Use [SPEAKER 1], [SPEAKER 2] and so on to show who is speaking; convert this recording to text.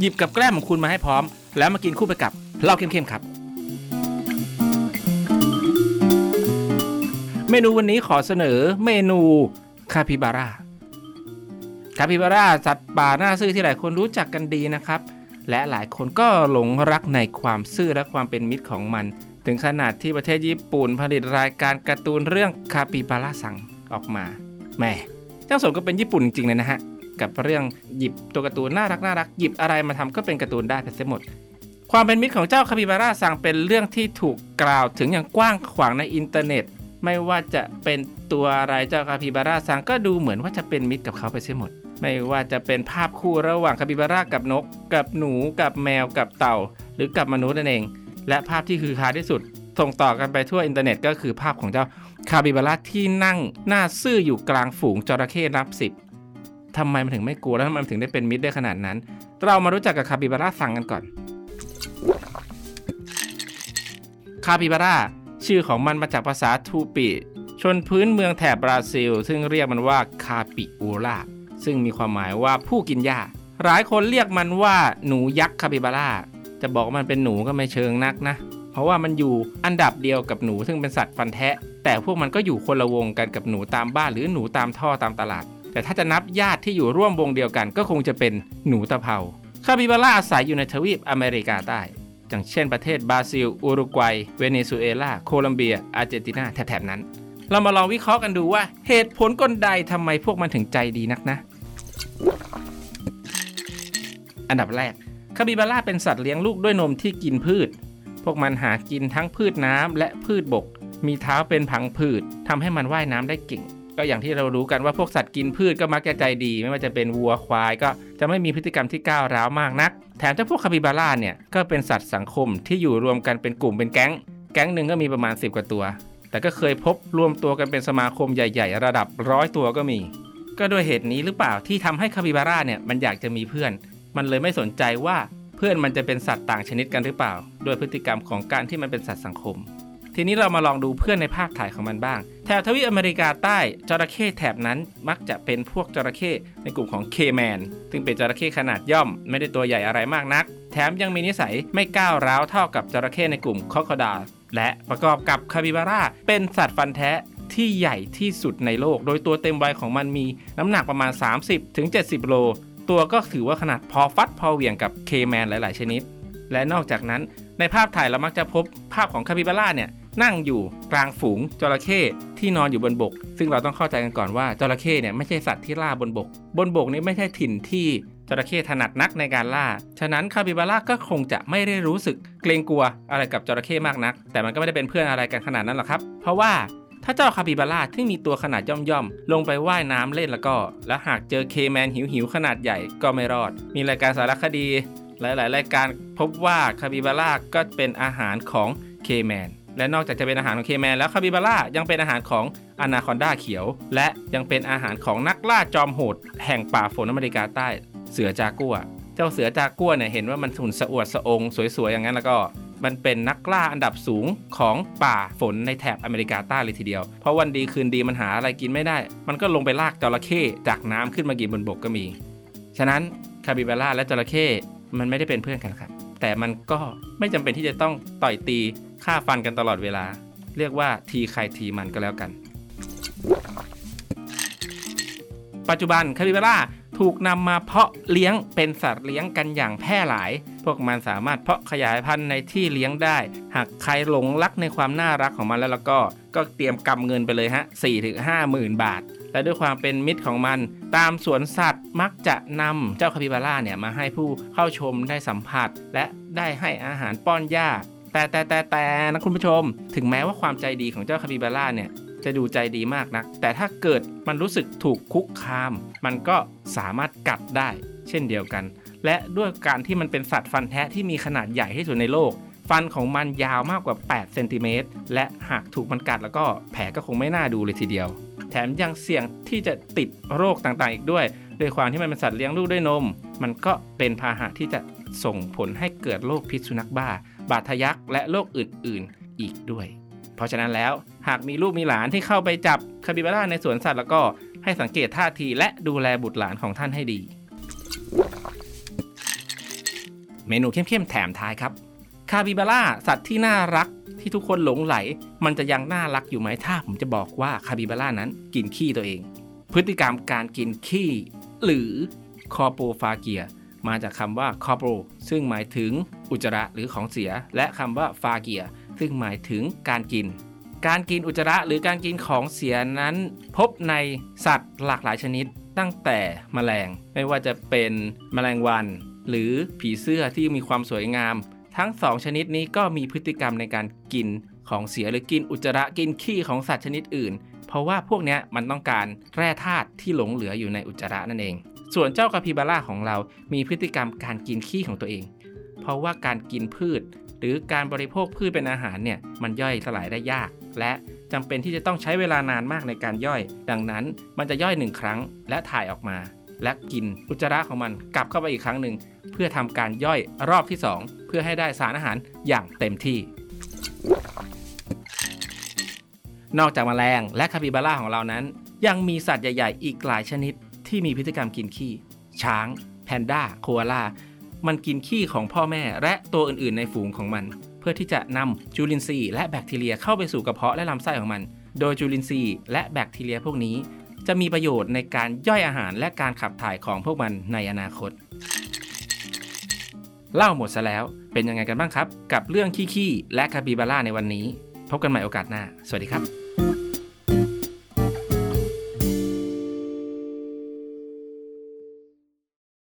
[SPEAKER 1] หยิบกับแกล้มของคุณมาให้พร้อม แล้วมากินคู่ไปกับเหล้าเข้มๆครับ เมนูวันนี้ขอเสนอเมนูคาปิบาร่าคาปิบาร่าสัตว์ป่าหน้าซื่อที่หลายคนรู้จักกันดีนะครับ และหลายคนก็หลงรักในความซื่อและความเป็นมิตรของมัน ถึงขนาดที่ประเทศญี่ปุ่นผลิตรายการการ์ตูนเรื่องคาปิบาร่าสังออกมาแหม่เจ้าสมกับเป็นญี่ปุ่นจริงๆเลยนะฮะ กับเรื่องหยิบตัวการ์ตูนน่ารักน่ารักหยิบอะไรมาทำก็เป็นการ์ตูนได้ไปเสียหมด ความเป็นมิตรของเจ้าคาปิบาร่าซังเป็นเรื่องที่ถูกกล่าวถึงอย่างกว้างขวางในอินเทอร์เน็ต ไม่ว่าจะเป็นตัวอะไรเจ้าคาปิบาร่าซังก็ดูเหมือนว่าจะเป็นมิตรกับเขาไปเสียหมด ไม่ว่าจะเป็นภาพคู่ระหว่างคาปิบาร่ากับนก กับหนูกับแมวกับเต่า หรือกับมนุษย์นั่นเอง และภาพที่ฮือฮาที่สุดส่งต่อกันไปทั่วอินเทอร์เน็ตก็คือภาพของเจ้าคาปิบาร่าที่นั่งหน้าซื่ออยู่กลางฝูงจระเข้นับสิบ ทำไมมันถึงไม่กลัวแล้วทำไมมันถึงได้เป็นมิตรได้ขนาดนั้น เรามารู้จักกับคาปิบาร่าสังกันก่อน คาปิบาร่าชื่อของมันมาจากภาษาทูปิชนพื้นเมืองแถบบราซิล ซึ่งเรียกมันว่าคาปิโอลาซึ่งมีความหมายว่าผู้กินหญ้าหลายคนเรียกมันว่าหนูยักษ์คาปิบาร่าจะบอกว่ามันเป็นหนูก็ไม่เชิงนักนะ เพราะว่ามันอยู่อันดับเดียวกับหนูซึ่งเป็นสัตว์ฟันแทะ แต่พวกมันก็อยู่คนละวงกันกับหนูตามบ้านหรือหนูตามท่อตามตลาด แต่ถ้าจะนับญาติที่อยู่ร่วมวงเดียวกัน ก็คงจะเป็นหนูตะเภาคาปิบาร่าอาศัยอยู่ในทวีปอเมริกาใต้อย่างเช่นประเทศบราซิล อุรุกวัย เวเนซุเอลา โคลัมเบีย อาร์เจนตินาแถบนั้น เรามาลองวิเคราะห์กันดูว่า เหตุผลกลใดทำไมพวกมันถึงใจดีนักนะ อันดับแรก คาปิบาร่าเป็นสัตว์เลี้ยงลูกด้วยนมที่กินพืช พวกมันหากินทั้งพืชน้ำและพืชบก มีเท้าเป็นผังผืดทำให้มันว่ายน้ำได้เก่ง ก็อย่างที่เรารู้กันว่าพวกสัตว์กินพืชก็มักจะใจดี ไม่ว่าจะเป็นวัวควายก็จะไม่มีพฤติกรรมที่ก้าวร้าวมากนัก แถมเจ้าพวกคาปิบาร่าเนี่ยก็เป็นสัตว์สังคมที่อยู่รวมกันเป็นกลุ่มเป็นแก๊ง แก๊งหนึ่งก็มีประมาณ 10 กว่าตัว แต่ก็เคยพบรวมตัวกันเป็นสมาคมใหญ่ ๆ ระดับร้อยตัวก็มี ก็ด้วยเหตุนี้หรือเปล่าที่ทำให้คาปิบาร่าเนี่ยมันอยากจะมีเพื่อน มันเลยไม่สนใจว่าเพื่อนมันจะเป็นสัตว์ต่างชนิดกันหรือเปล่าด้วยพฤติกรรมของการที่มันเป็นสัตว์สังคม ทีนี้เรามาลองดูเพื่อนในภาพถ่ายของมันบ้าง แถบทวีปอเมริกาใต้จระเข้แถบนั้นมักจะเป็นพวกจระเข้ในกลุ่มของเคแมนซึ่งเป็นจระเข้ขนาดย่อม ไม่ได้ตัวใหญ่อะไรมากนัก แถมยังมีนิสัยไม่ก้าวร้าวเท่ากับจระเข้ในกลุ่มคอคอดาและประกอบกับคาปิบาร่าเป็นสัตว์ฟันแท้ที่ใหญ่ที่สุดในโลก โดยตัวเต็มวัยของมันมีน้ำหนักประมาณ 30-70 โล ตัวก็ถือว่าขนาดพอฟัดพอเหวี่ยงกับเคแมนหลาย ๆ ชนิด และนอกจากนั้นในภาพถ่ายเรามักจะพบภาพของคาปิบาร่าเนี่ย นั่งอยู่กลางฝูงจระเข้ที่นอนอยู่บนบก ซึ่งเราต้องเข้าใจกันก่อนว่าจระเข้เนี่ยไม่ใช่สัตว์ที่ล่าบนบก บนบกนี้ไม่ใช่ถิ่นที่จระเข้ถนัดนักในการล่า ฉะนั้นคาปิบาร่าก็คงจะไม่ได้รู้สึกเกรงกลัวอะไรกับจระเข้มากนัก แต่มันก็ไม่ได้เป็นเพื่อนอะไรกันขนาดนั้นหรอกครับ เพราะว่าถ้าเจ้าคาปิบาร่าที่มีตัวขนาดย่อมๆ ลงไปว่ายน้ำเล่นแล้วก็ และหากเจอเคแมนหิวๆ ขนาดใหญ่ก็ไม่รอด มีรายการสารคดี หลายๆ รายการพบว่าคาปิบาร่าก็เป็นอาหารของเคแมน และนอกจากจะเป็นอาหารของเคแมนแล้วคาปิบาร่ายังเป็นอาหารของอนาคอนดาเขียว และยังเป็นอาหารของนักล่าจอมโหด แห่งป่าฝนอเมริกาใต้เสือจากัวเจ้าเสือจากัวเนี่ยเห็นว่ามันหุ่นสะอวดสะองสวยๆอย่างนั้นแล้วก็มันเป็นนักล่าอันดับสูงของป่าฝนในแถบอเมริกาใต้เลยทีเดียว เพราะวันดีคืนดีมันหาอะไรกินไม่ได้ มันก็ลงไปลากจระเข้จากน้ำขึ้นมากินบนบกก็มี ฉะนั้นคาปิบาร่าและจระเข้มันไม่ได้เป็นเพื่อนกันครับ แต่มันก็ไม่จำเป็นที่จะต้องต่อยตี ฆ่าฟันกันตลอดเวลา เรียกว่าทีใครทีมันก็แล้วกัน ปัจจุบันคาปิบาร่าถูกนำมาเพาะเลี้ยงเป็นสัตว์เลี้ยงกันอย่างแพร่หลาย พวกมันสามารถเพาะขยายพันธุ์ในที่เลี้ยงได้ หากใครหลงรักในความน่ารักของมันแล้วแล้วก็ ก็เตรียมกำเงินไปเลยฮะ4ถึง5หมื่นบาท และด้วยความเป็นมิตรของมัน ตามสวนสัตว์มักจะนำเจ้าคาปิบาร่าเนี่ยมาให้ผู้เข้าชมได้สัมผัส และได้ให้อาหารป้อนหญ้า แต่แต่แต่แต่นะคุณผู้ชม ถึงแม้ว่าความใจดีของเจ้าคาปิบาร่าเนี่ยจะดูใจดีมากนะแต่ถ้าเกิดมันรู้สึกถูกคุกคาม มันก็สามารถกัดได้ เช่นเดียวกัน และด้วยการที่มันเป็นสัตว์ฟันแท้ที่มีขนาดใหญ่ที่สุดในโลก ฟันของมันยาวมากกว่า 8 เซนติเมตร และหากถูกมันกัดแล้วก็แผลก็คงไม่น่าดูเลยทีเดียว แถมยังเสี่ยงที่จะติดโรคต่างๆ อีกด้วยด้วยความที่มันเป็นสัตว์เลี้ยงลูกด้วยนม มันก็เป็นพาหะที่จะส่งผลให้เกิดโรคพิษสุนัขบ้า บาดทะยักและโรคอื่นๆอีกด้วย เพราะฉะนั้นแล้วหากมีลูกมีหลานที่เข้าไปจับคาปิบาร่าในสวนสัตว์แล้วก็ให้สังเกตท่าทีและดูแลบุตรหลานของท่านให้ดี เมนูเข้มๆแถมท้ายครับคาบิบาร่าสัตว์ที่น่ารักที่ทุกคนหลงไหล มันจะยังน่ารักอยู่ไหมถ้าผมจะบอกว่าคาบิบาร่านั้นกินขี้ตัวเอง พฤติกรรมการกินขี้ หรือคอโปฟาเกีย มาจากคำว่าคอโปซึ่งหมายถึง อุจจาระหรือของเสีย และคำว่าฟาเกียซึ่งหมายถึงการกิน การกินอุจจาระหรือการกินของเสียนั้น พบในสัตว์หลากหลายชนิดตั้งแต่แมลง ไม่ว่าจะเป็นแมลงวัน หรือผีเสื้อที่มีความสวยงาม ทั้งสองชนิดนี้ก็มีพฤติกรรมในการกินของเสียหรือกินอุจจาระกินขี้ของสัตว์ชนิดอื่น เพราะว่าพวกนี้มันต้องการแร่ธาตุที่หลงเหลืออยู่ในอุจจาระนั่นเอง ส่วนเจ้ากาพิบาร่าของเรามีพฤติกรรมการกินขี้ของตัวเอง เพราะว่าการกินพืช หรือการบริโภคพืชเป็นอาหารเนี่ยมันย่อยสลายได้ยาก และจำเป็นที่จะต้องใช้เวลานานมากในการย่อย ดังนั้นมันจะย่อยหนึ่งครั้ง และถ่ายออกมา และกินอุจจาระของมันกลับเข้าไปอีกครั้งหนึ่งเพื่อทำการย่อยรอบที่ 2 เพื่อให้ได้สารอาหารอย่างเต็มที่ นอกจากแมลงและคาปิบาร่าของเรานั้น ยังมีสัตว์ใหญ่ ๆ อีกหลายชนิดที่มีพฤติกรรมกินขี้ ช้าง แพนด้า โคอาลา มันกินขี้ของพ่อแม่และตัวอื่นๆ ในฝูงของมัน เพื่อที่จะนำจุลินทรีย์และแบคทีเรียเข้าไปสู่กระเพาะและลำไส้ของมัน โดยจุลินทรีย์และแบคทีเรียพวกนี้ จะมีประโยชน์ในการย่อยอาหารและการขับถ่ายของพวกมันในอนาคต เล่าหมดซะแล้วเป็นยังไงกันบ้างครับ กับเรื่องขี้ๆและคาปิบาร่าในวันนี้ พบกันใหม่โอกาสหน้า สวัสดีครับ